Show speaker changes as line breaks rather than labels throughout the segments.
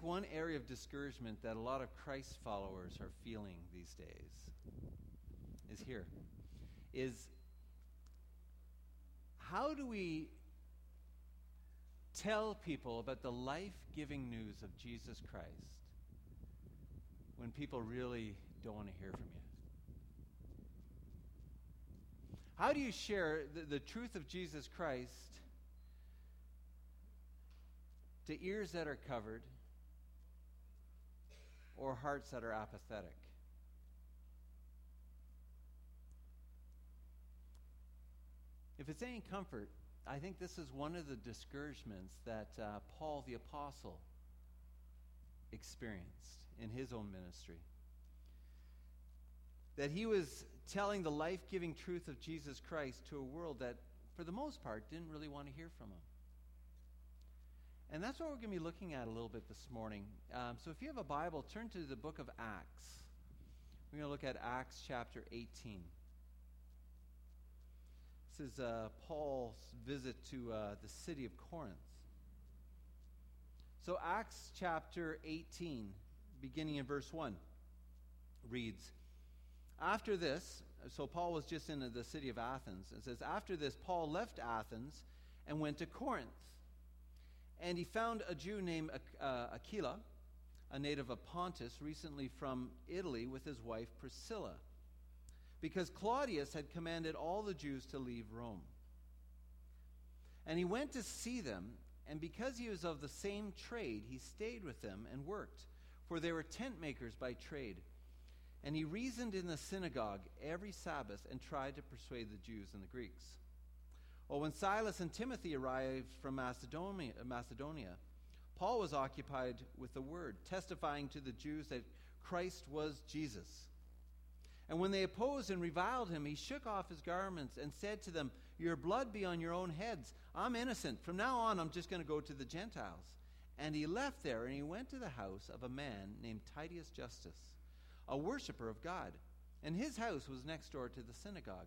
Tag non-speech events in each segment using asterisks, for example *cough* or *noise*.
think one area of discouragement that a lot of Christ followers are feeling these days is here. Is how do we tell people about the life giving news of Jesus Christ when people really don't want to hear from you? How do you share the, the truth of Jesus Christ to ears that are covered or hearts that are apathetic? If it's any comfort, I think this is one of the discouragements that uh, Paul the Apostle experienced in his own ministry. That he was telling the life giving truth of Jesus Christ to a world that, for the most part, didn't really want to hear from him. And that's what we're going to be looking at a little bit this morning. Um, so if you have a Bible, turn to the book of Acts. We're going to look at Acts chapter 18. This is uh, Paul's visit to uh, the city of Corinth. So, Acts chapter 18, beginning in verse 1, reads After this, so Paul was just in the city of Athens. It says, After this, Paul left Athens and went to Corinth. And he found a Jew named uh, Aquila, a native of Pontus, recently from Italy, with his wife Priscilla because Claudius had commanded all the Jews to leave Rome. And he went to see them, and because he was of the same trade, he stayed with them and worked, for they were tent makers by trade. And he reasoned in the synagogue every Sabbath and tried to persuade the Jews and the Greeks. Well, when Silas and Timothy arrived from Macedonia, Macedonia Paul was occupied with the word, testifying to the Jews that Christ was Jesus. And when they opposed and reviled him, he shook off his garments and said to them, Your blood be on your own heads. I'm innocent. From now on, I'm just going to go to the Gentiles. And he left there and he went to the house of a man named Titius Justus, a worshiper of God. And his house was next door to the synagogue.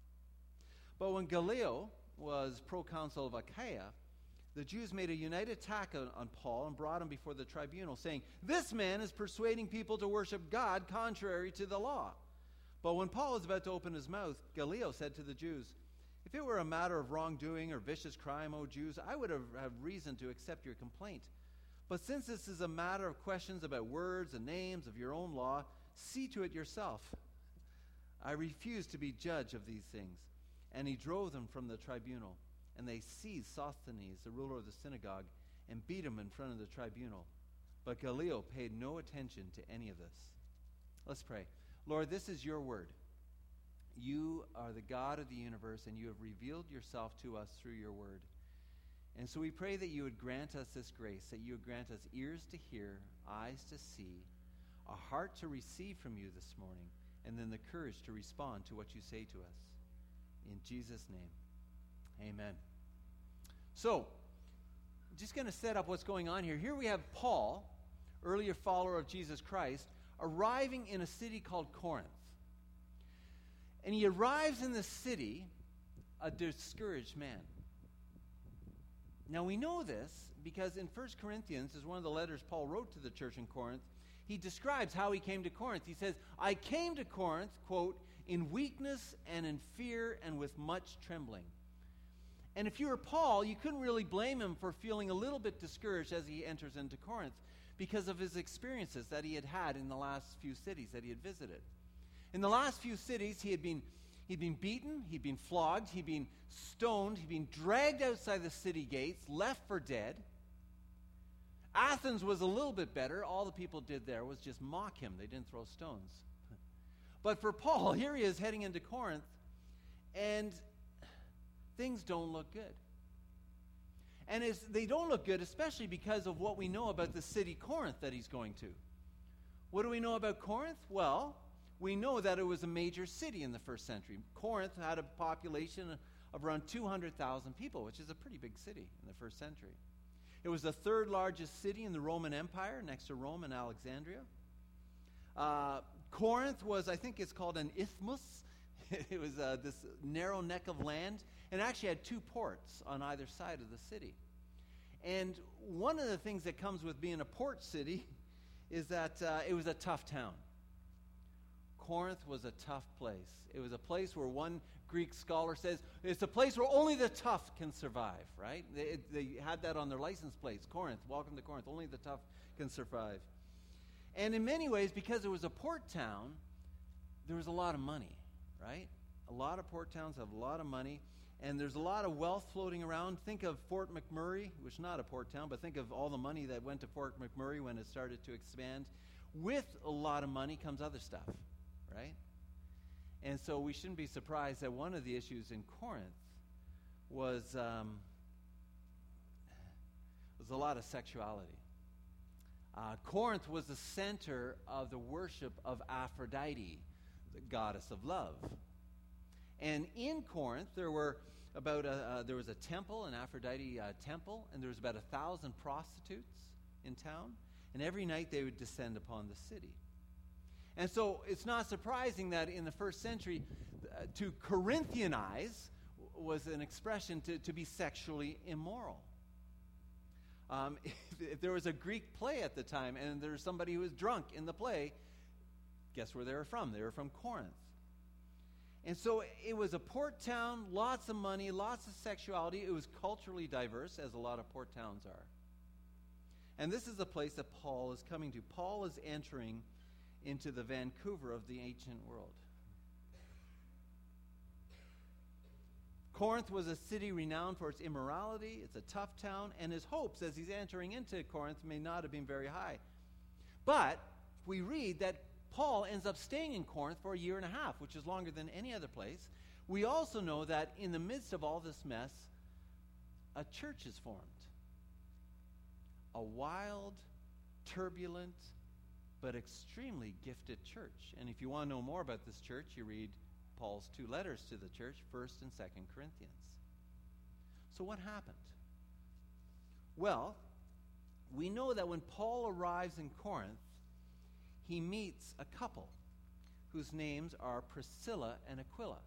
But when Gallio was proconsul of Achaia, the Jews made a united attack on, on, Paul and brought him before the tribunal, saying, This man is persuading people to worship God contrary to the law. But when Paul was about to open his mouth, Gallio said to the Jews, If it were a matter of wrongdoing or vicious crime, O Jews, I would have, have reason to accept your complaint. But since this is a matter of questions about words and names of your own law, see to it yourself. I refuse to be judge of these things. And he drove them from the tribunal. And they seized Sosthenes, the ruler of the synagogue, and beat him in front of the tribunal. But Gallio paid no attention to any of this. Let's pray. Lord, this is your word. You are the God of the universe, and you have revealed yourself to us through your word. And so we pray that you would grant us this grace, that you would grant us ears to hear, eyes to see, a heart to receive from you this morning, and then the courage to respond to what you say to us. In Jesus' name, amen. So, just going to set up what's going on here. Here we have Paul, earlier follower of Jesus Christ, arriving in a city called Corinth. And he arrives in the city a discouraged man. Now we know this because in 1 Corinthians, is one of the letters Paul wrote to the church in Corinth, he describes how he came to Corinth. He says, I came to Corinth, quote, in weakness and in fear and with much trembling. And if you were Paul, you couldn't really blame him for feeling a little bit discouraged as he enters into Corinth because of his experiences that he had had in the last few cities that he had visited. In the last few cities, he had been, he'd been beaten, he'd been flogged, he'd been stoned, he'd been dragged outside the city gates, left for dead. Athens was a little bit better. All the people did there was just mock him, they didn't throw stones. But for Paul, *laughs* here he is heading into Corinth, and things don't look good. And they don't look good, especially because of what we know about the city Corinth that he's going to. What do we know about Corinth? Well, we know that it was a major city in the first century. Corinth had a population of around 200,000 people, which is a pretty big city in the first century. It was the third largest city in the Roman Empire, next to Rome and Alexandria. Uh, Corinth was, I think it's called an isthmus. *laughs* it was uh, this narrow neck of land, and actually had two ports on either side of the city. And one of the things that comes with being a port city *laughs* is that uh, it was a tough town. Corinth was a tough place. It was a place where one Greek scholar says it's a place where only the tough can survive, right? They, they had that on their license plates Corinth, welcome to Corinth, only the tough can survive. And in many ways, because it was a port town, there was a lot of money, right? A lot of port towns have a lot of money, and there's a lot of wealth floating around. Think of Fort McMurray, which is not a port town, but think of all the money that went to Fort McMurray when it started to expand. With a lot of money comes other stuff, right? And so we shouldn't be surprised that one of the issues in Corinth was, um, was a lot of sexuality. Uh, Corinth was the center of the worship of Aphrodite, the goddess of love. And in Corinth, there were about a, uh, there was a temple, an Aphrodite uh, temple, and there was about a thousand prostitutes in town. And every night they would descend upon the city. And so it's not surprising that in the first century, uh, to Corinthianize was an expression to, to be sexually immoral. Um, *laughs* if, if, there was a Greek play at the time and there was somebody who was drunk in the play, guess where they were from? They were from Corinth. And so it was a port town, lots of money, lots of sexuality. It was culturally diverse, as a lot of port towns are. And this is the place that Paul is coming to. Paul is entering into the Vancouver of the ancient world. Corinth was a city renowned for its immorality. It's a tough town, and his hopes as he's entering into Corinth may not have been very high. But we read that Paul ends up staying in Corinth for a year and a half, which is longer than any other place. We also know that in the midst of all this mess, a church is formed. A wild, turbulent, but extremely gifted church. And if you want to know more about this church, you read Paul's two letters to the church, 1st and 2nd Corinthians. So what happened? Well, we know that when Paul arrives in Corinth, he meets a couple whose names are Priscilla and Aquila.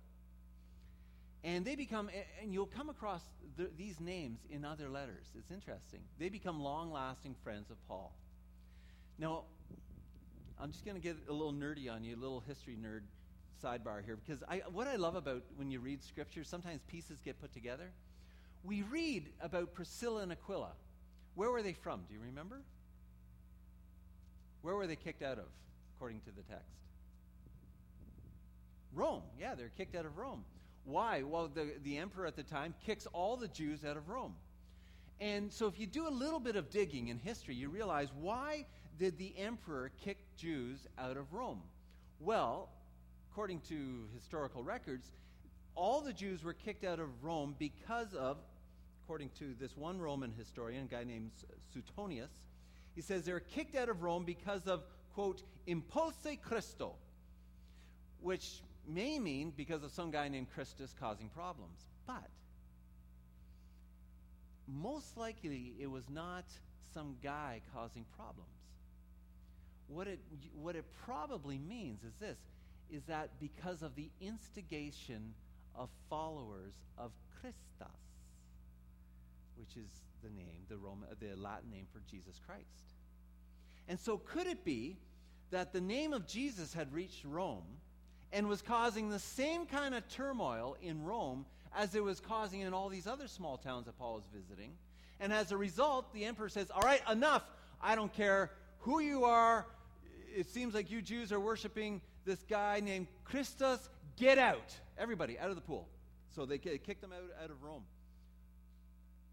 And they become, and you'll come across the, these names in other letters. It's interesting. They become long lasting friends of Paul. Now, I'm just going to get a little nerdy on you, a little history nerd sidebar here, because I, what I love about when you read scripture, sometimes pieces get put together. We read about Priscilla and Aquila. Where were they from? Do you remember? Where were they kicked out of, according to the text? Rome. Yeah, they're kicked out of Rome. Why? Well, the, the emperor at the time kicks all the Jews out of Rome. And so, if you do a little bit of digging in history, you realize why did the emperor kick Jews out of Rome? Well, according to historical records, all the Jews were kicked out of Rome because of, according to this one Roman historian, a guy named Suetonius, he says they were kicked out of Rome because of, quote, impulse Christo, which may mean because of some guy named Christus causing problems. But most likely it was not some guy causing problems. What it, what it probably means is this is that because of the instigation of followers of Christus, which is the name, the, Roman, uh, the Latin name for Jesus Christ. And so, could it be that the name of Jesus had reached Rome and was causing the same kind of turmoil in Rome as it was causing in all these other small towns that Paul was visiting? And as a result, the emperor says, All right, enough. I don't care who you are. It seems like you Jews are worshiping this guy named Christus. Get out. Everybody out of the pool. So they kicked him out, out of Rome.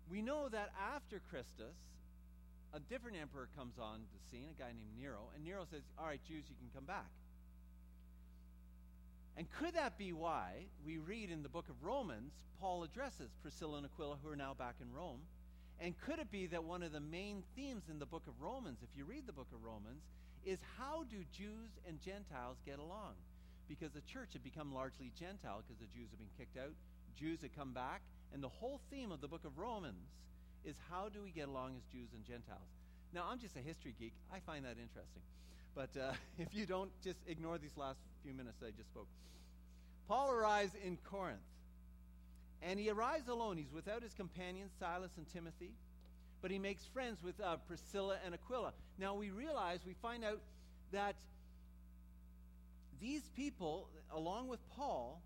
We know that after Christus, a different emperor comes on the scene, a guy named Nero, and Nero says, All right, Jews, you can come back. And could that be why we read in the book of Romans, Paul addresses Priscilla and Aquila, who are now back in Rome, And could it be that one of the main themes in the book of Romans, if you read the book of Romans, is how do Jews and Gentiles get along? Because the church had become largely Gentile because the Jews had been kicked out, Jews had come back, and the whole theme of the book of Romans is how do we get along as Jews and Gentiles? Now, I'm just a history geek. I find that interesting. But uh, *laughs* if you don't, just ignore these last few minutes that I just spoke. Paul arrives in Corinth. And he arrives alone. He's without his companions, Silas and Timothy. But he makes friends with uh, Priscilla and Aquila. Now we realize, we find out that these people, along with Paul,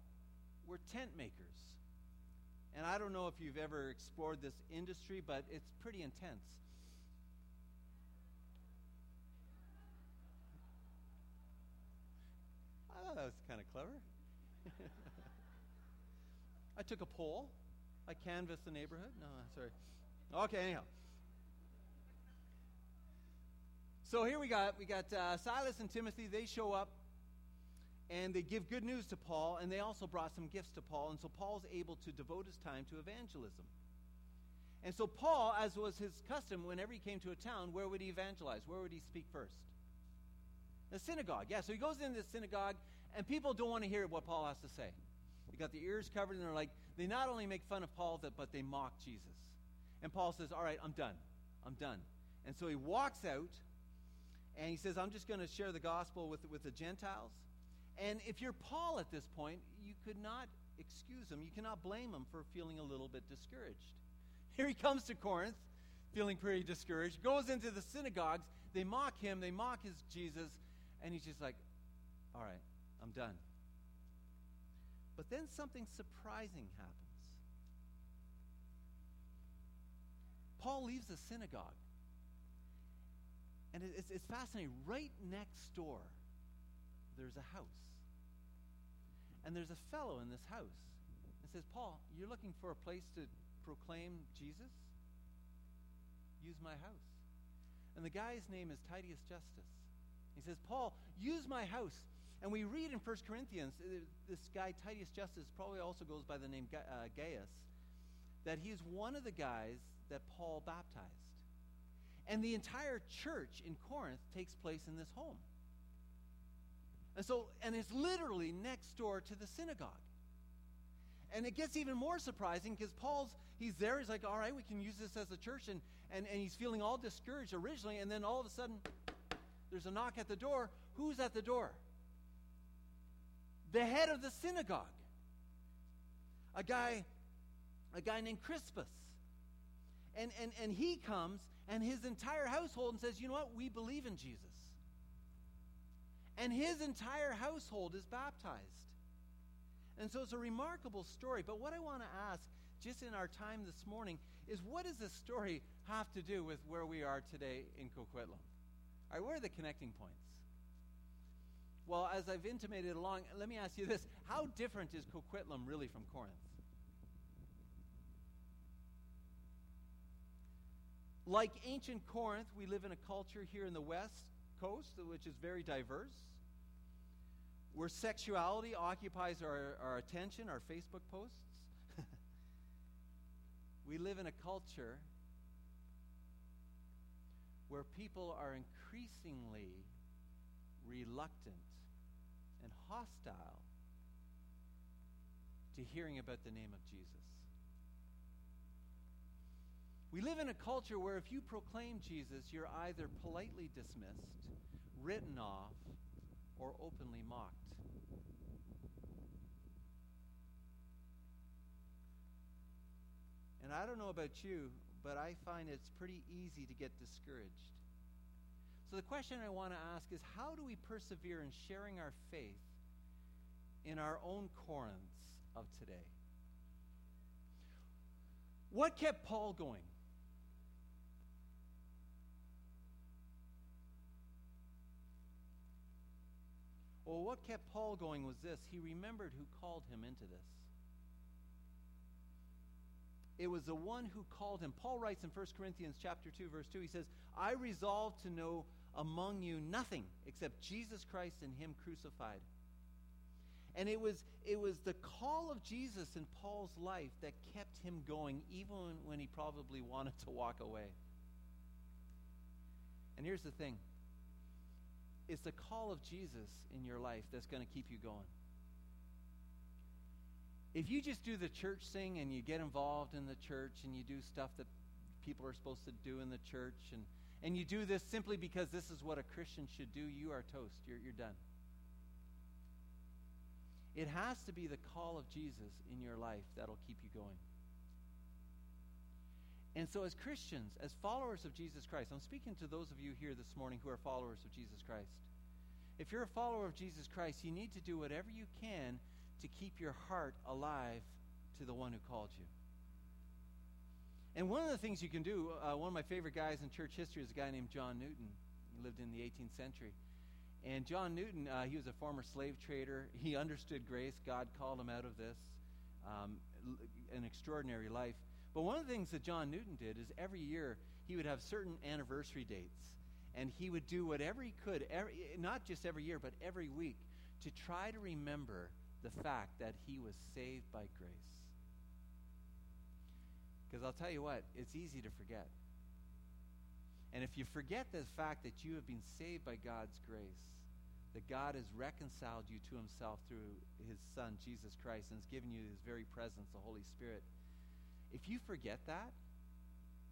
were tent makers. And I don't know if you've ever explored this industry, but it's pretty intense. I thought that was kind of clever. *laughs* I took a poll. I canvassed the neighborhood. No, sorry. Okay, anyhow. So here we got we got uh, Silas and Timothy. They show up, and they give good news to Paul, and they also brought some gifts to Paul, and so Paul's able to devote his time to evangelism. And so Paul, as was his custom, whenever he came to a town, where would he evangelize? Where would he speak first? The synagogue. Yeah, so he goes into the synagogue, and people don't want to hear what Paul has to say. They got their ears covered, and they're like, they not only make fun of Paul, but they mock Jesus. And Paul says, All right, I'm done. I'm done. And so he walks out, and he says, I'm just going to share the gospel with, with the Gentiles. And if you're Paul at this point, you could not excuse him. You cannot blame him for feeling a little bit discouraged. *laughs* Here he comes to Corinth, feeling pretty discouraged, goes into the synagogues. They mock him, they mock his Jesus, and he's just like, All right, I'm done. But then something surprising happens. Paul leaves the synagogue. And it's, it's fascinating. Right next door, there's a house. And there's a fellow in this house. And says, Paul, you're looking for a place to proclaim Jesus? Use my house. And the guy's name is Titius Justus. He says, Paul, use my house and we read in 1 Corinthians, uh, this guy, Titius Justus, probably also goes by the name uh, Gaius, that he's one of the guys that Paul baptized. And the entire church in Corinth takes place in this home. And so, and it's literally next door to the synagogue. And it gets even more surprising because Paul's, he's there, he's like, all right, we can use this as a church. And, and, and he's feeling all discouraged originally. And then all of a sudden, there's a knock at the door. Who's at the door? the head of the synagogue, a guy, a guy named Crispus. And, and, and he comes and his entire household and says, You know what? We believe in Jesus. And his entire household is baptized. And so it's a remarkable story. But what I want to ask, just in our time this morning, is what does this story have to do with where we are today in Coquitlam? All right, where are the connecting points? Well, as I've intimated along, let me ask you this. How different is Coquitlam really from Corinth? Like ancient Corinth, we live in a culture here in the West Coast which is very diverse, where sexuality occupies our, our attention, our Facebook posts. *laughs* we live in a culture where people are increasingly reluctant and hostile to hearing about the name of Jesus. We live in a culture where if you proclaim Jesus, you're either politely dismissed, written off, or openly mocked. And I don't know about you, but I find it's pretty easy to get discouraged. So the question I want to ask is how do we persevere in sharing our faith in our own Corinths of today? What kept Paul going? Well, what kept Paul going was this. He remembered who called him into this. It was the one who called him. Paul writes in 1 Corinthians chapter 2 verse 2 he says, "I resolved to know among you nothing except Jesus Christ and him crucified." And it was, it was the call of Jesus in Paul's life that kept him going, even when he probably wanted to walk away. And here's the thing it's the call of Jesus in your life that's going to keep you going. If you just do the church thing and you get involved in the church and you do stuff that people are supposed to do in the church and, and you do this simply because this is what a Christian should do, you are toast. You're, you're done. It has to be the call of Jesus in your life that'll keep you going. And so, as Christians, as followers of Jesus Christ, I'm speaking to those of you here this morning who are followers of Jesus Christ. If you're a follower of Jesus Christ, you need to do whatever you can to keep your heart alive to the one who called you. And one of the things you can do, uh, one of my favorite guys in church history is a guy named John Newton. He lived in the 18th century. And John Newton, uh, he was a former slave trader. He understood grace. God called him out of this. Um, an extraordinary life. But one of the things that John Newton did is every year he would have certain anniversary dates. And he would do whatever he could, every, not just every year, but every week, to try to remember the fact that he was saved by grace. Because I'll tell you what, it's easy to forget. And if you forget the fact that you have been saved by God's grace, that God has reconciled you to himself through his Son, Jesus Christ, and has given you his very presence, the Holy Spirit, if you forget that,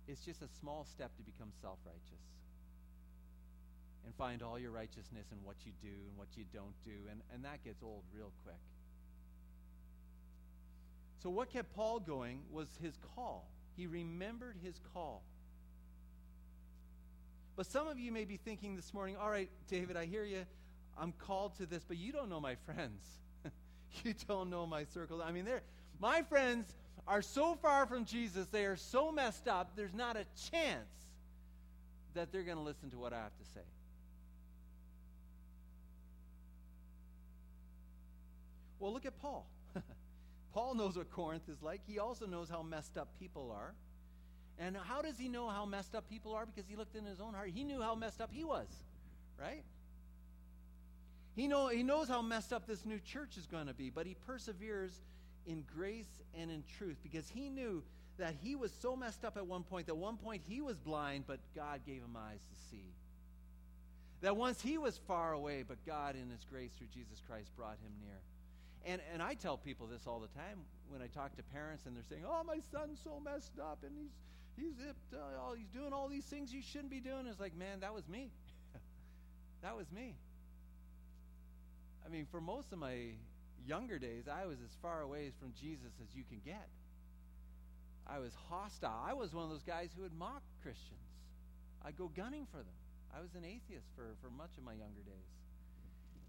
it's just a small step to become self righteous and find all your righteousness in what you do and what you don't do. And, and that gets old real quick. So, what kept Paul going was his call. He remembered his call. But some of you may be thinking this morning, all right, David, I hear you. I'm called to this, but you don't know my friends. *laughs* you don't know my circle. I mean, my friends are so far from Jesus, they are so messed up, there's not a chance that they're going to listen to what I have to say. Well, look at Paul. *laughs* Paul knows what Corinth is like. He also knows how messed up people are. And how does he know how messed up people are? Because he looked in his own heart. He knew how messed up he was, right? He, know, he knows how messed up this new church is going to be, but he perseveres in grace and in truth because he knew that he was so messed up at one point that one point he was blind, but God gave him eyes to see. That once he was far away, but God, in his grace through Jesus Christ, brought him near. And, and I tell people this all the time when I talk to parents and they're saying, oh, my son's so messed up and he's, he's, zipped, uh, he's doing all these things he shouldn't be doing. It's like, man, that was me. *laughs* that was me. I mean, for most of my younger days, I was as far away from Jesus as you can get. I was hostile. I was one of those guys who would mock Christians. I'd go gunning for them. I was an atheist for, for much of my younger days.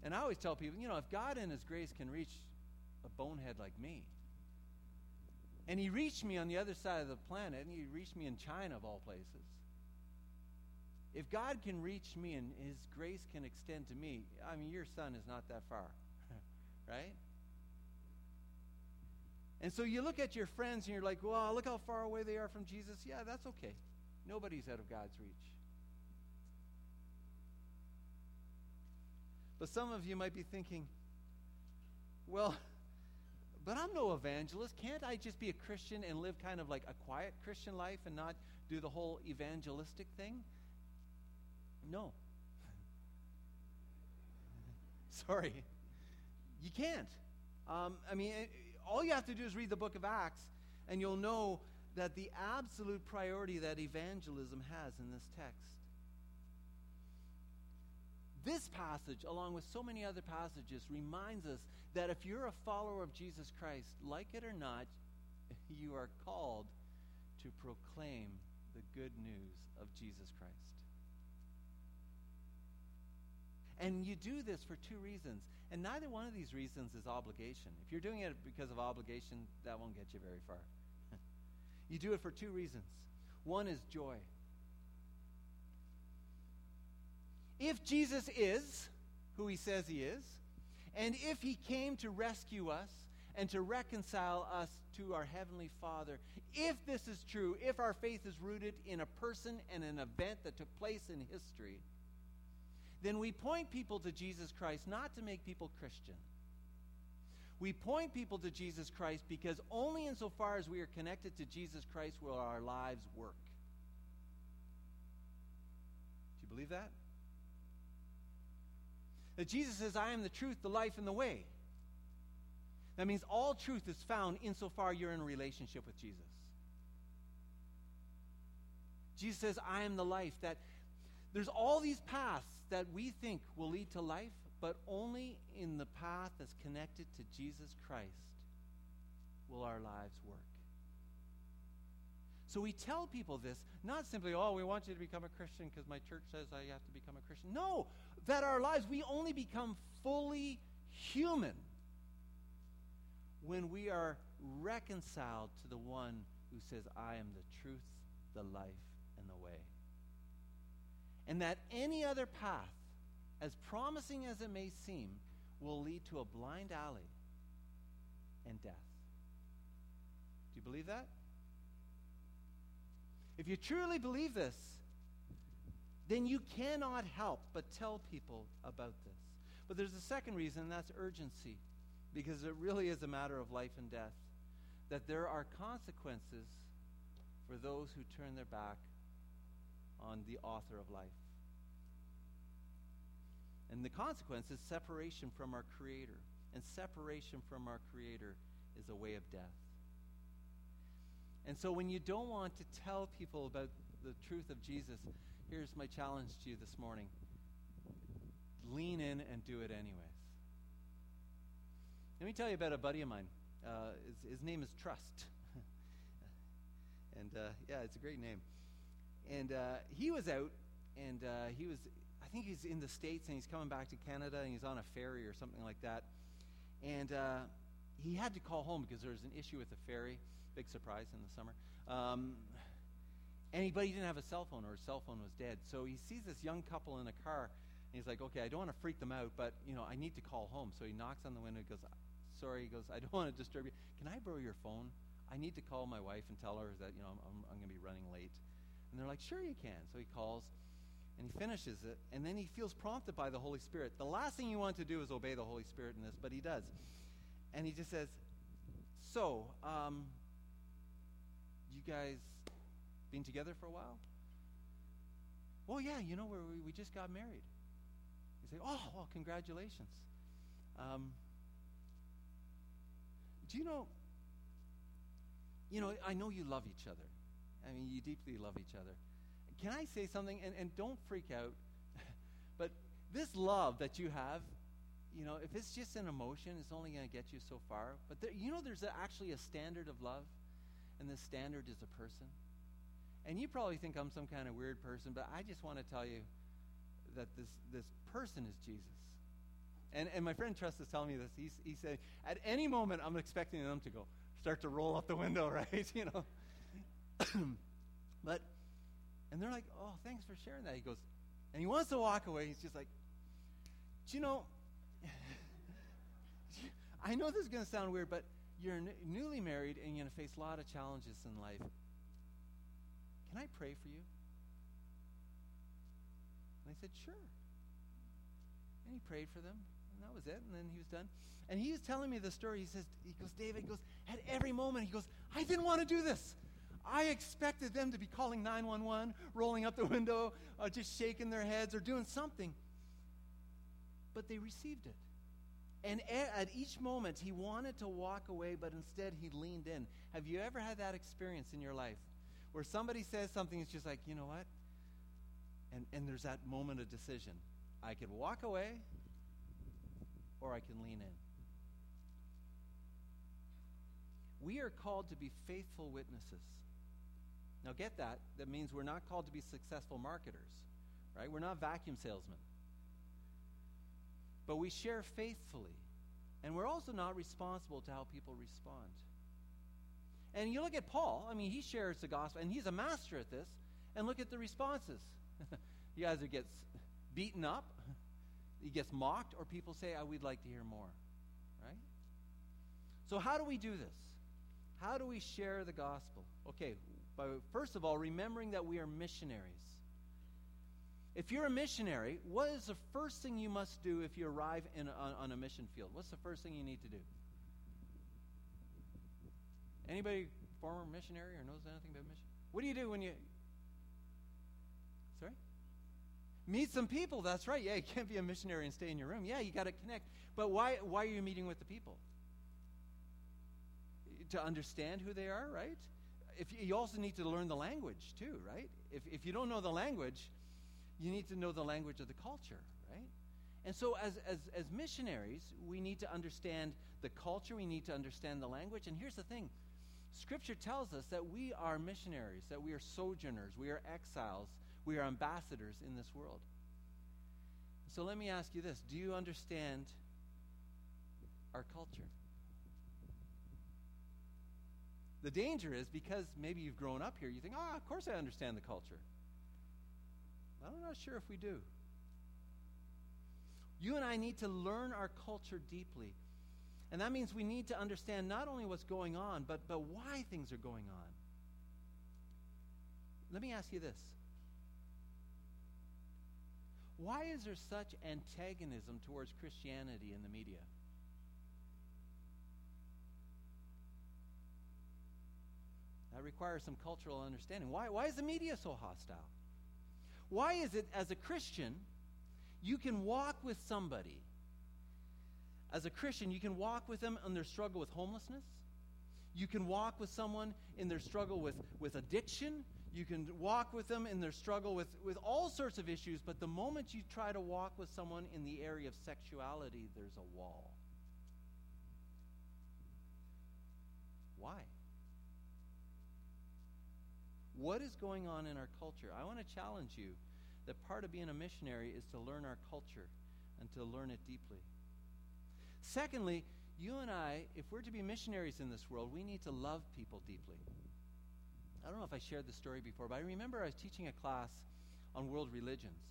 And I always tell people, you know, if God in His grace can reach a bonehead like me, and He reached me on the other side of the planet, and He reached me in China, of all places, if God can reach me and His grace can extend to me, I mean, your son is not that far, *laughs* right? And so you look at your friends and you're like, well, look how far away they are from Jesus. Yeah, that's okay. Nobody's out of God's reach. But some of you might be thinking, well, but I'm no evangelist. Can't I just be a Christian and live kind of like a quiet Christian life and not do the whole evangelistic thing? No. *laughs* Sorry. You can't. Um, I mean, all you have to do is read the book of Acts, and you'll know that the absolute priority that evangelism has in this text. This passage, along with so many other passages, reminds us that if you're a follower of Jesus Christ, like it or not, *laughs* you are called to proclaim the good news of Jesus Christ. And you do this for two reasons. And neither one of these reasons is obligation. If you're doing it because of obligation, that won't get you very far. *laughs* you do it for two reasons. One is joy. If Jesus is who he says he is, and if he came to rescue us and to reconcile us to our Heavenly Father, if this is true, if our faith is rooted in a person and an event that took place in history, then we point people to Jesus Christ not to make people Christian, We point people to Jesus Christ because only insofar as we are connected to Jesus Christ will our lives work. Do you believe that? That Jesus says, I am the truth, the life, and the way. That means all truth is found insofar you're in relationship with Jesus. Jesus says, I am the life. That there's all these paths that we think will lead to life, but only in the path that's connected to Jesus Christ will our lives work. So we tell people this, not simply, oh, we want you to become a Christian because my church says I have to become a Christian. No, that our lives, we only become fully human when we are reconciled to the one who says, I am the truth, the life. And that any other path, as promising as it may seem, will lead to a blind alley and death. Do you believe that? If you truly believe this, then you cannot help but tell people about this. But there's a second reason, and that's urgency, because it really is a matter of life and death. That there are consequences for those who turn their back on the author of life. And the consequence is separation from our Creator. And separation from our Creator is a way of death. And so when you don't want to tell people about the truth of Jesus, here's my challenge to you this morning lean in and do it anyways. Let me tell you about a buddy of mine. Uh, his, his, name is Trust. *laughs* and uh, yeah, it's a great name. And uh, he was out, and uh, he was, I think he's in the States, and he's coming back to Canada, and he's on a ferry or something like that. And uh, he had to call home because there was an issue with the ferry. Big surprise in the summer. Um, he didn't have a cell phone, or his cell phone was dead. So he sees this young couple in a car, and he's like, "Okay, I don't want to freak them out, but you know, I need to call home." So he knocks on the window. He goes, "Sorry," he goes, "I don't want to disturb you. Can I borrow your phone? I need to call my wife and tell her that you know I'm, I'm going to be running late." And they're like, "Sure, you can." So he calls, and he finishes it, and then he feels prompted by the Holy Spirit. The last thing you want to do is obey the Holy Spirit in this, but he does, and he just says, "So." Um, you guys been together for a while? Well, yeah, you know, we, we just got married. You say, oh, well, congratulations. Um, do you know, you know, I know you love each other. I mean, you deeply love each other. Can I say something? And, and don't freak out. *laughs* but this love that you have, you know, if it's just an emotion, it's only going to get you so far. But there, you know, there's a, actually a standard of love and the standard is a person. And you probably think I'm some kind of weird person, but I just want to tell you that this, this person is Jesus. And, and my friend Trust is telling me this. He's, he said, at any moment, I'm expecting them to go, start to roll out the window, *laughs* right? you know. *coughs* but, and they're like, oh, thanks for sharing that. He goes, and he wants to walk away. He's just like, do you know, *laughs* I know this is going to sound weird, but you're n- newly married and you're going to face a lot of challenges in life. Can I pray for you? And I said, Sure. And he prayed for them, and that was it. And then he was done. And he was telling me the story. He says, he goes, David, goes, at every moment, he goes, I didn't want to do this. I expected them to be calling 911, rolling up the *laughs* window, uh, just shaking their heads or doing something. But they received it. And at each moment, he wanted to walk away, but instead he leaned in. Have you ever had that experience in your life where somebody says something, it's just like, you know what? And, and there's that moment of decision. I could walk away or I can lean in. We are called to be faithful witnesses. Now, get that. That means we're not called to be successful marketers, right? We're not vacuum salesmen but we share faithfully. And we're also not responsible to how people respond. And you look at Paul, I mean, he shares the gospel, and he's a master at this. And look at the responses. *laughs* he either gets beaten up, he gets mocked, or people say, oh, we'd like to hear more. Right? So, how do we do this? How do we share the gospel? Okay, by, first of all, remembering that we are missionaries. If you're a missionary, what is the first thing you must do if you arrive in, on, on a mission field? What's the first thing you need to do? Anybody former missionary or knows anything about mission? What do you do when you Sorry? Meet some people, that's right. Yeah, you can't be a missionary and stay in your room. Yeah, you got to connect. But why why are you meeting with the people? To understand who they are, right? If you, also need to learn the language too, right? If if you don't know the language, you need to know the language of the culture, right? And so, as, as, as missionaries, we need to understand the culture, we need to understand the language. And here's the thing Scripture tells us that we are missionaries, that we are sojourners, we are exiles, we are ambassadors in this world. So, let me ask you this Do you understand our culture? The danger is because maybe you've grown up here, you think, oh, of course I understand the culture. I'm not sure if we do. You and I need to learn our culture deeply. And that means we need to understand not only what's going on, but, but why things are going on. Let me ask you this Why is there such antagonism towards Christianity in the media? That requires some cultural understanding. Why, why is the media so hostile? Why is it, as a Christian, you can walk with somebody? As a Christian, you can walk with them in their struggle with homelessness. You can walk with someone in their struggle with, with addiction. You can walk with them in their struggle with, with all sorts of issues. But the moment you try to walk with someone in the area of sexuality, there's a wall. Why? What is going on in our culture? I want to challenge you that part of being a missionary is to learn our culture and to learn it deeply. Secondly, you and I, if we're to be missionaries in this world, we need to love people deeply. I don't know if I shared this story before, but I remember I was teaching a class on world religions.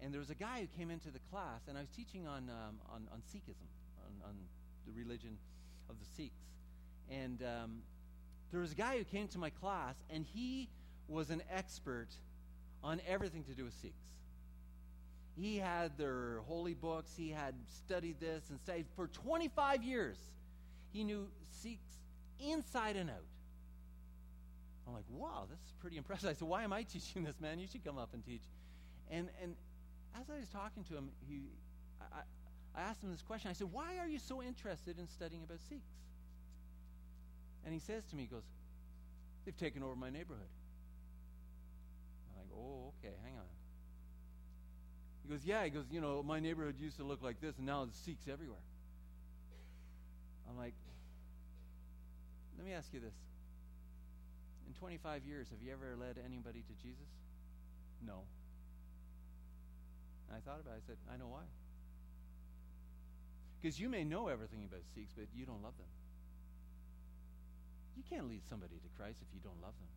And there was a guy who came into the class, and I was teaching on, um, on, on Sikhism, on, on, the religion of the Sikhs. And um, there was a guy who came to my class, and he was an expert on everything to do with Sikhs. He had their holy books, he had studied this and studied for 25 years. He knew Sikhs inside and out. I'm like, wow, this is pretty impressive. *laughs* I said, why am I teaching this, man? You should come up and teach. And, and as I was talking to him, he, I, I asked him this question. I said, why are you so interested in studying about Sikhs? And he says to me, he goes, they've taken over my neighborhood. I'm like, oh, okay, hang on. He goes, yeah. He goes, you know, my neighborhood used to look like this, and now it's Sikhs everywhere. I'm like, let me ask you this. In 25 years, have you ever led anybody to Jesus? No. And I thought about it. I said, I know why. Because you may know everything about Sikhs, but you don't love them. You can't lead somebody to Christ if you don't love them.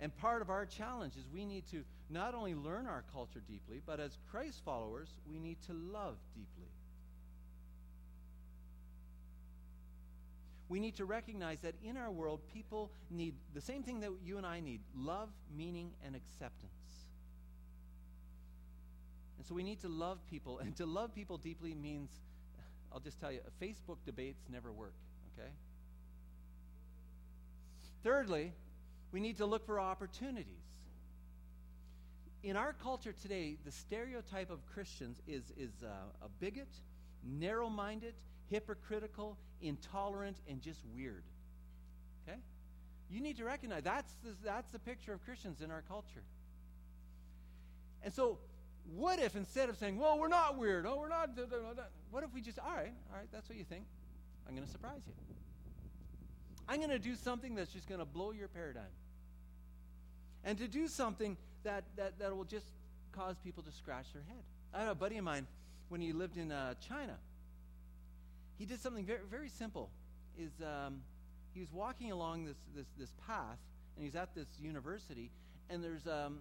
And part of our challenge is we need to not only learn our culture deeply, but as Christ followers, we need to love deeply. We need to recognize that in our world, people need the same thing that you and I need love, meaning, and acceptance. And so we need to love people. *laughs* And to love people deeply means I'll just tell you, Facebook debates never work, okay? Thirdly, we need to look for opportunities. In our culture today, the stereotype of Christians is, is uh, a bigot, narrow minded, hypocritical, intolerant, and just weird. Okay? You need to recognize that's the, that's the picture of Christians in our culture. And so what if instead of saying, well, we're not weird, oh, we're not, what if we just, all right, all right, that's what you think. I'm going to surprise you. I'm going to do something that's just going to blow your paradigm. And to do something that, that, that will just cause people to scratch their head. I had a buddy of mine when he lived in uh, China. He did something very, very simple. Is um, he was walking along this, this, this path, and he's at this university, and there's um,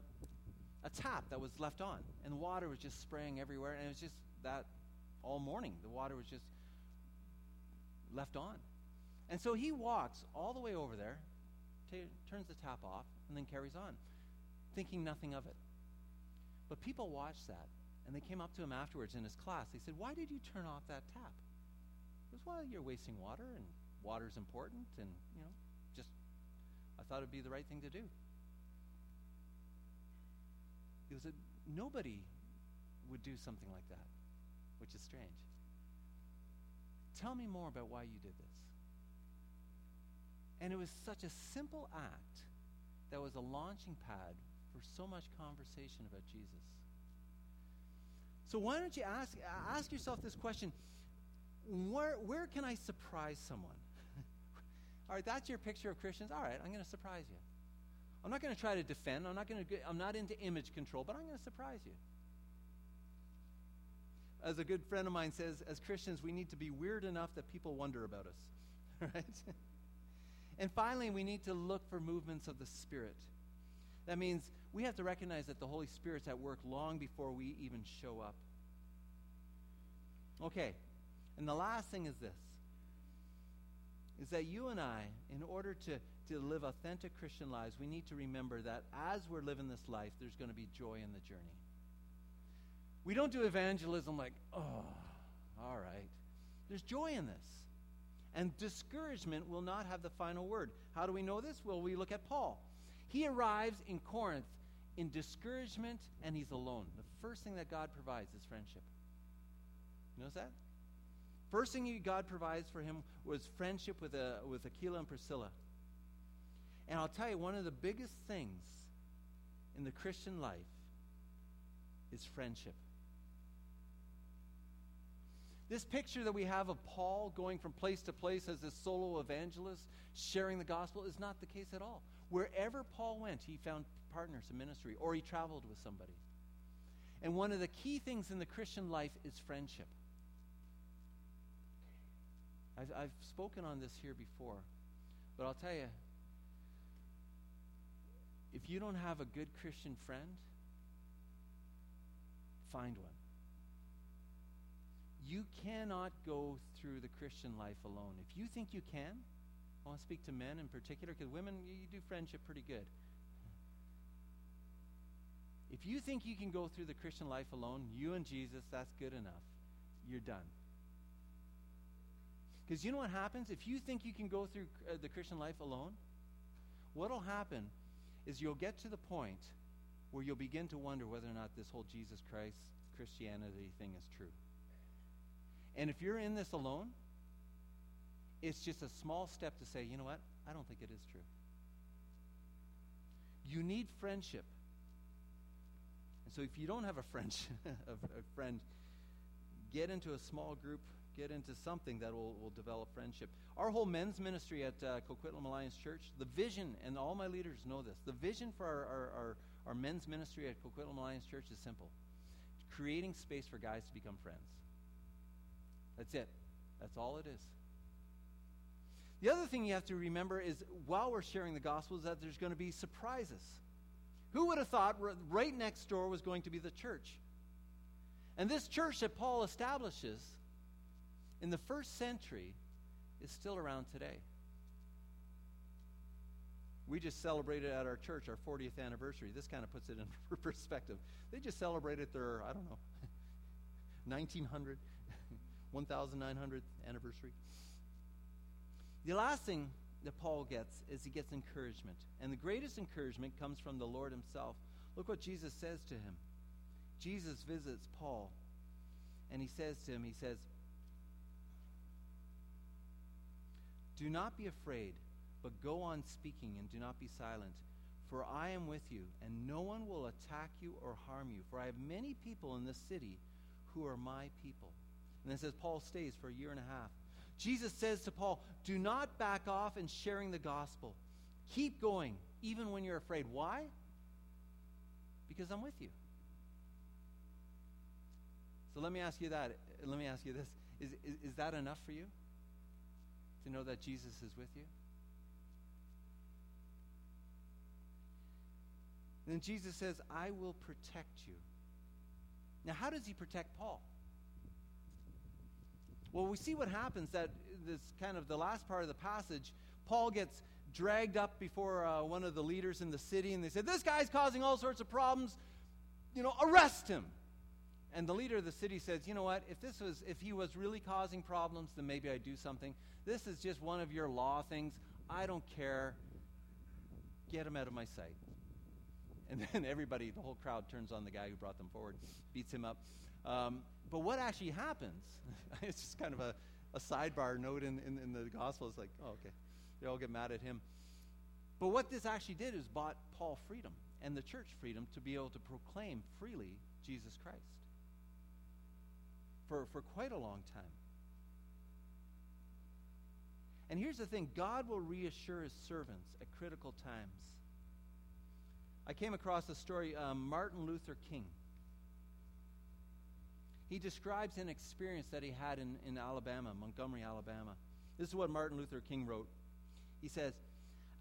a tap that was left on, and the water was just spraying everywhere, and it was just that all morning. The water was just left on. And so he walks all the way over there, t- turns the tap off, and then carries on, thinking nothing of it. But people watched that, and they came up to him afterwards in his class. They said, Why did you turn off that tap? He goes, Well, you're wasting water, and water's important, and, you know, just, I thought it'd be the right thing to do. He goes, Nobody would do something like that, which is strange. Tell me more about why you did this. And it was such a simple act that was a launching pad for so much conversation about Jesus. So why don't you ask ask yourself this question: Where where can I surprise someone? *laughs* All right, that's your picture of Christians. All right, I'm going to surprise you. I'm not going to try to defend. I'm not going to. I'm not into image control, but I'm going to surprise you. As a good friend of mine says, as Christians, we need to be weird enough that people wonder about us, *laughs* right? and finally, we need to look for movements of the Spirit. That means we have to recognize that the Holy Spirit's at work long before we even show up. Okay, and the last thing is this is that you and I, in order to, to live authentic Christian lives, we need to remember that as we're living this life, there's going to be joy in the journey. We don't do evangelism like, oh, all right. There's joy in this. And discouragement will not have the final word. How do we know this? Well, we look at Paul. He arrives in Corinth in discouragement and he's alone. The first thing that God provides is friendship. You notice that? First thing God provides for him was friendship with, uh, with Aquila and Priscilla. And I'll tell you, one of the biggest things in the Christian life is friendship. This picture that we have of Paul going from place to place as a solo evangelist, sharing the gospel, is not the case at all. Wherever Paul went, he found partners in ministry or he traveled with somebody. And one of the key things in the Christian life is friendship. I've, I've spoken on this here before, but I'll tell you if you don't have a good Christian friend, find one. You cannot go through the Christian life alone. If you think you can, I want to speak to men in particular because women, you do friendship pretty good. If you think you can go through the Christian life alone, you and Jesus, that's good enough. You're done. Because you know what happens? If you think you can go through uh, the Christian life alone, what will happen is you'll get to the point where you'll begin to wonder whether or not this whole Jesus Christ Christianity thing is true. And if you're in this alone, it's just a small step to say, you know what? I don't think it is true. You need friendship. And so if you don't have a friend, *laughs* a friend, get into a small group, get into something that will, will develop friendship. Our whole men's ministry at uh, Coquitlam Alliance Church, the vision, and all my leaders know this, the vision for our, our, our, our men's ministry at Coquitlam Alliance Church is simple. Creating space for guys to become friends. That's it. That's all it is. The other thing you have to remember is while we're sharing the gospel is that there's going to be surprises. Who would have thought right next door was going to be the church? And this church that Paul establishes in the first century is still around today. We just celebrated at our church our 40th anniversary. This kind of puts it in *laughs* perspective. They just celebrated their, I don't know, *laughs* *laughs* 1900, 1900th anniversary. The last thing that Paul gets is he gets encouragement. And the greatest encouragement comes from the Lord himself. Look what Jesus says to him. Jesus visits Paul and he says to him, he says, Do not be afraid, but go on speaking and do not be silent. For I am with you, and no one will attack you or harm you. For I have many people in this city who are my people. And then says Paul stays for a year and a half. Jesus says to Paul, Do not back off in sharing the gospel. Keep going, even when you're afraid. Why? Because I'm with you. So let me ask you that. Let me ask you this. Is, is, is that enough for you? To know that Jesus is with you? then Jesus says, I will protect you. Now, how does he protect Paul? Well, we see what happens that this kind of the last part of the passage, Paul gets dragged up before uh, one of the leaders in the city, and they said, This guy's causing all sorts of problems. You know, arrest him. And the leader of the city says, "You know what? If this was if he was really causing problems, then maybe I'd do something. This is just one of your law things. I don't care. Get him out of my sight." And *laughs* then everybody, the whole crowd turns on the guy who brought them forward, beats him up. Um, but what actually happens, *laughs* it's just kind of a, a sidebar note in, in, in the gospel. It's like, oh, okay. They all get mad at him. But what this actually did is bought Paul freedom and the church freedom to be able to proclaim freely Jesus Christ for, for quite a long time. And here's the thing God will reassure his servants at critical times. I came across a story, um, Martin Luther King. He describes an experience that he had in, in Alabama, Montgomery, Alabama. This is what Martin Luther King wrote. He says,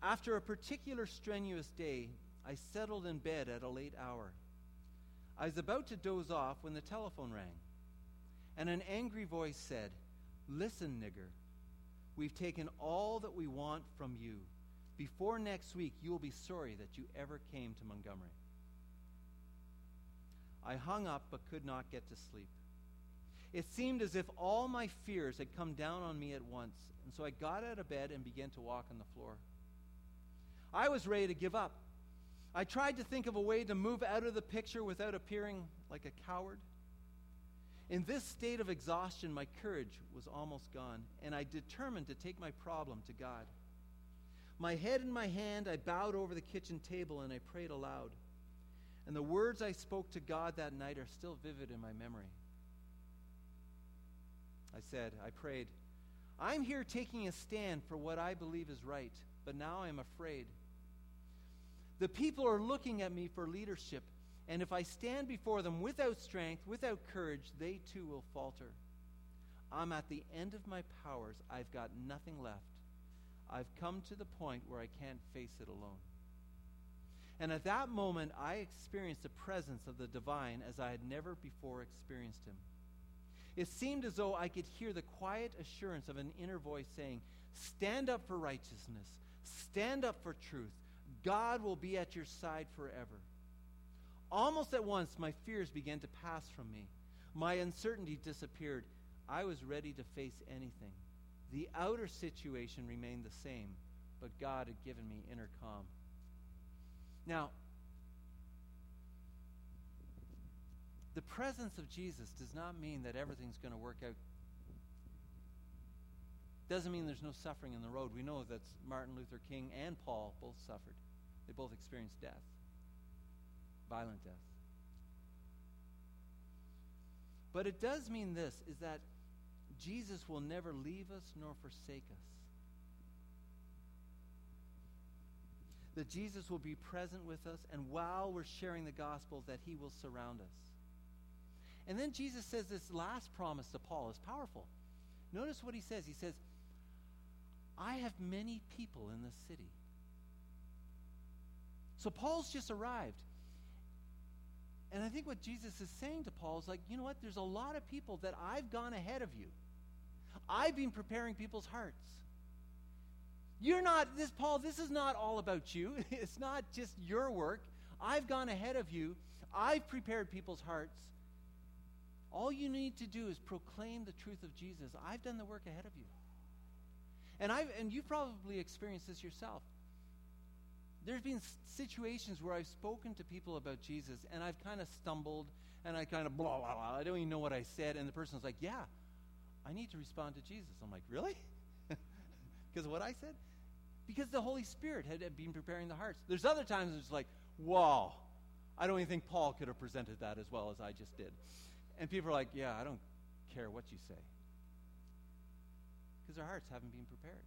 After a particular strenuous day, I settled in bed at a late hour. I was about to doze off when the telephone rang, and an angry voice said, Listen, nigger, we've taken all that we want from you. Before next week, you will be sorry that you ever came to Montgomery. I hung up but could not get to sleep. It seemed as if all my fears had come down on me at once, and so I got out of bed and began to walk on the floor. I was ready to give up. I tried to think of a way to move out of the picture without appearing like a coward. In this state of exhaustion, my courage was almost gone, and I determined to take my problem to God. My head in my hand, I bowed over the kitchen table and I prayed aloud. And the words I spoke to God that night are still vivid in my memory. I said, I prayed, I'm here taking a stand for what I believe is right, but now I'm afraid. The people are looking at me for leadership, and if I stand before them without strength, without courage, they too will falter. I'm at the end of my powers. I've got nothing left. I've come to the point where I can't face it alone. And at that moment, I experienced the presence of the divine as I had never before experienced him. It seemed as though I could hear the quiet assurance of an inner voice saying, Stand up for righteousness, stand up for truth. God will be at your side forever. Almost at once, my fears began to pass from me. My uncertainty disappeared. I was ready to face anything. The outer situation remained the same, but God had given me inner calm. Now, the presence of Jesus does not mean that everything's going to work out. Doesn't mean there's no suffering in the road. We know that Martin Luther King and Paul both suffered. They both experienced death, violent death. But it does mean this is that Jesus will never leave us nor forsake us. That Jesus will be present with us, and while we're sharing the gospel, that he will surround us. And then Jesus says this last promise to Paul is powerful. Notice what he says. He says, I have many people in this city. So Paul's just arrived. And I think what Jesus is saying to Paul is like, you know what? There's a lot of people that I've gone ahead of you. I've been preparing people's hearts. You're not, this, Paul, this is not all about you. *laughs* It's not just your work. I've gone ahead of you. I've prepared people's hearts. All you need to do is proclaim the truth of Jesus. I've done the work ahead of you. And I've and you've probably experienced this yourself. There's been situations where I've spoken to people about Jesus and I've kind of stumbled and I kind of blah blah blah. I don't even know what I said, and the person's like, "Yeah, I need to respond to Jesus." I'm like, "Really?" *laughs* because of what I said? Because the Holy Spirit had been preparing the hearts. There's other times it's like, "Wow, I don't even think Paul could have presented that as well as I just did." And people are like, yeah, I don't care what you say. Because their hearts haven't been prepared.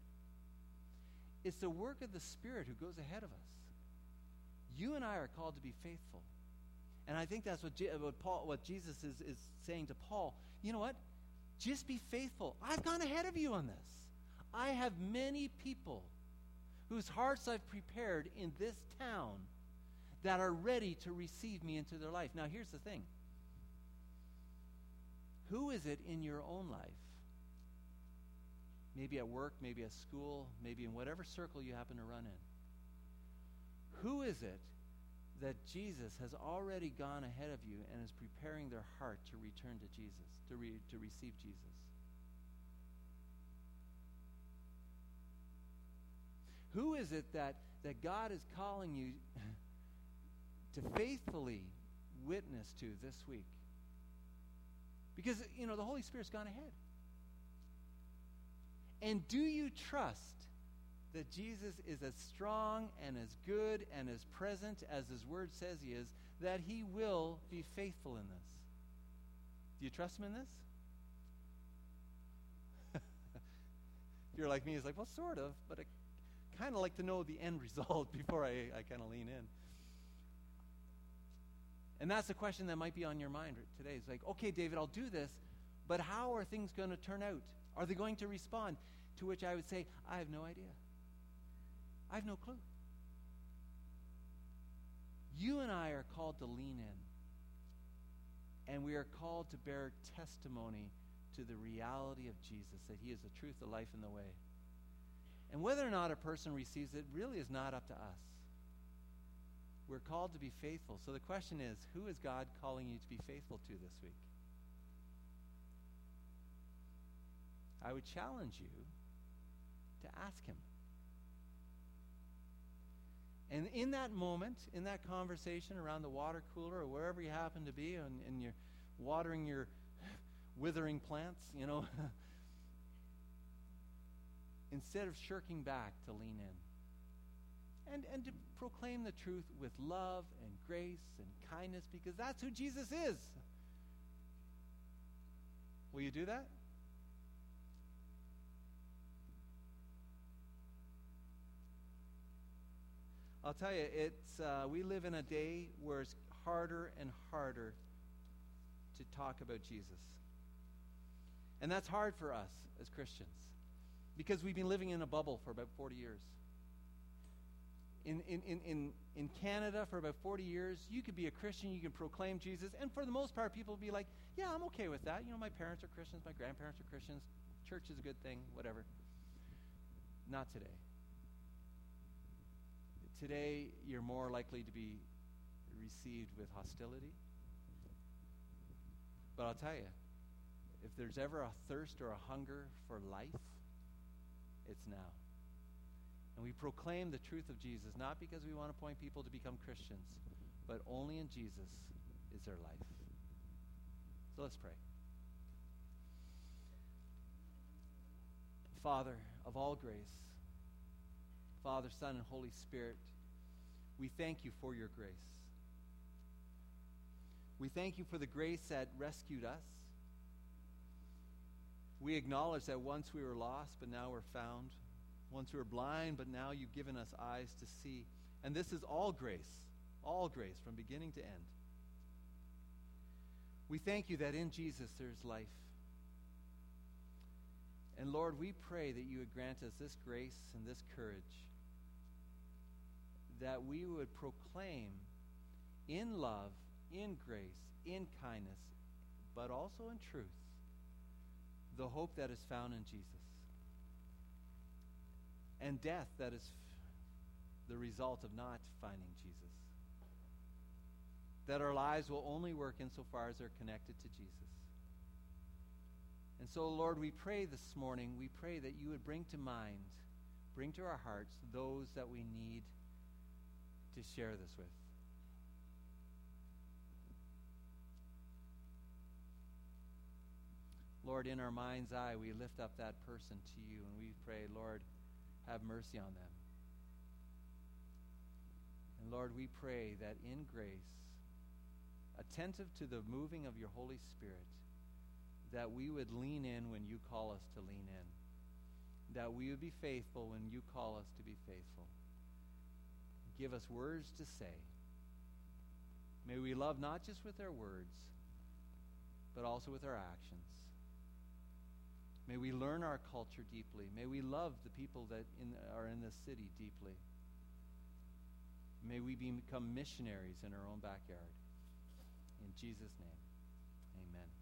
It's the work of the Spirit who goes ahead of us. You and I are called to be faithful. And I think that's what, Je- what, Paul, what Jesus is, is saying to Paul. You know what? Just be faithful. I've gone ahead of you on this. I have many people whose hearts I've prepared in this town that are ready to receive me into their life. Now, here's the thing who is it in your own life? Maybe at work, maybe at school, maybe in whatever circle you happen to run in. Who is it that Jesus has already gone ahead of you and is preparing their heart to return to Jesus, to, re- to receive Jesus. Who is it that, that God is calling you *laughs* to faithfully witness to this week? Because, you know, the Holy Spirit's gone ahead. And do you trust that Jesus is as strong and as good and as present as his word says he is, that he will be faithful in this? Do you trust him in this? if *laughs* you're like me, it's like, well, sort of, but I kind of like to know the end result *laughs* before I, I kind of lean in. And that's a question that might be on your mind today. It's like, okay, David, I'll do this, but how are things going to turn out? Are they going to respond? To which I would say, I have no idea. I have no clue. You and I are called to lean in. And we are called to bear testimony to the reality of Jesus, that he is the truth, the life, and the way. And whether or not a person receives it really is not up to us. We're called to be faithful. So the question is who is God calling you to be faithful to this week? I would challenge you to ask Him. And in that moment, in that conversation around the water cooler or wherever you happen to be, and, and you're watering your *laughs* withering plants, you know, *laughs* instead of shirking back to lean in and, and to proclaim the truth with love and grace and kindness because that's who Jesus is. Will you do that? I'll tell you, it's uh, we live in a day where it's harder and harder to talk about Jesus. And that's hard for us as Christians because we've been living in a bubble for about 40 years. In, in, in, in, in Canada, for about 40 years, you could be a Christian, you can proclaim Jesus, and for the most part, people will be like, yeah, I'm okay with that. You know, my parents are Christians, my grandparents are Christians, church is a good thing, whatever. Not today. Today, you're more likely to be received with hostility. But I'll tell you, if there's ever a thirst or a hunger for life, it's now. And we proclaim the truth of Jesus, not because we want to point people to become Christians, but only in Jesus is there life. So let's pray. Father of all grace, Father, Son, and Holy Spirit, we thank you for your grace. We thank you for the grace that rescued us. We acknowledge that once we were lost, but now we're found. Once we were blind, but now you've given us eyes to see. And this is all grace, all grace from beginning to end. We thank you that in Jesus there's life. And Lord, we pray that you would grant us this grace and this courage that we would proclaim in love, in grace, in kindness, but also in truth, the hope that is found in Jesus. And death that is the result of not finding Jesus. That our lives will only work insofar as they're connected to Jesus. And so, Lord, we pray this morning, we pray that you would bring to mind, bring to our hearts those that we need to share this with. Lord, in our mind's eye, we lift up that person to you and we pray, Lord, have mercy on them. And Lord, we pray that in grace, attentive to the moving of your Holy Spirit, that we would lean in when you call us to lean in, that we would be faithful when you call us to be faithful give us words to say. May we love not just with our words, but also with our actions. May we learn our culture deeply. May we love the people that in, are in this city deeply. May we become missionaries in our own backyard. In Jesus' name, amen.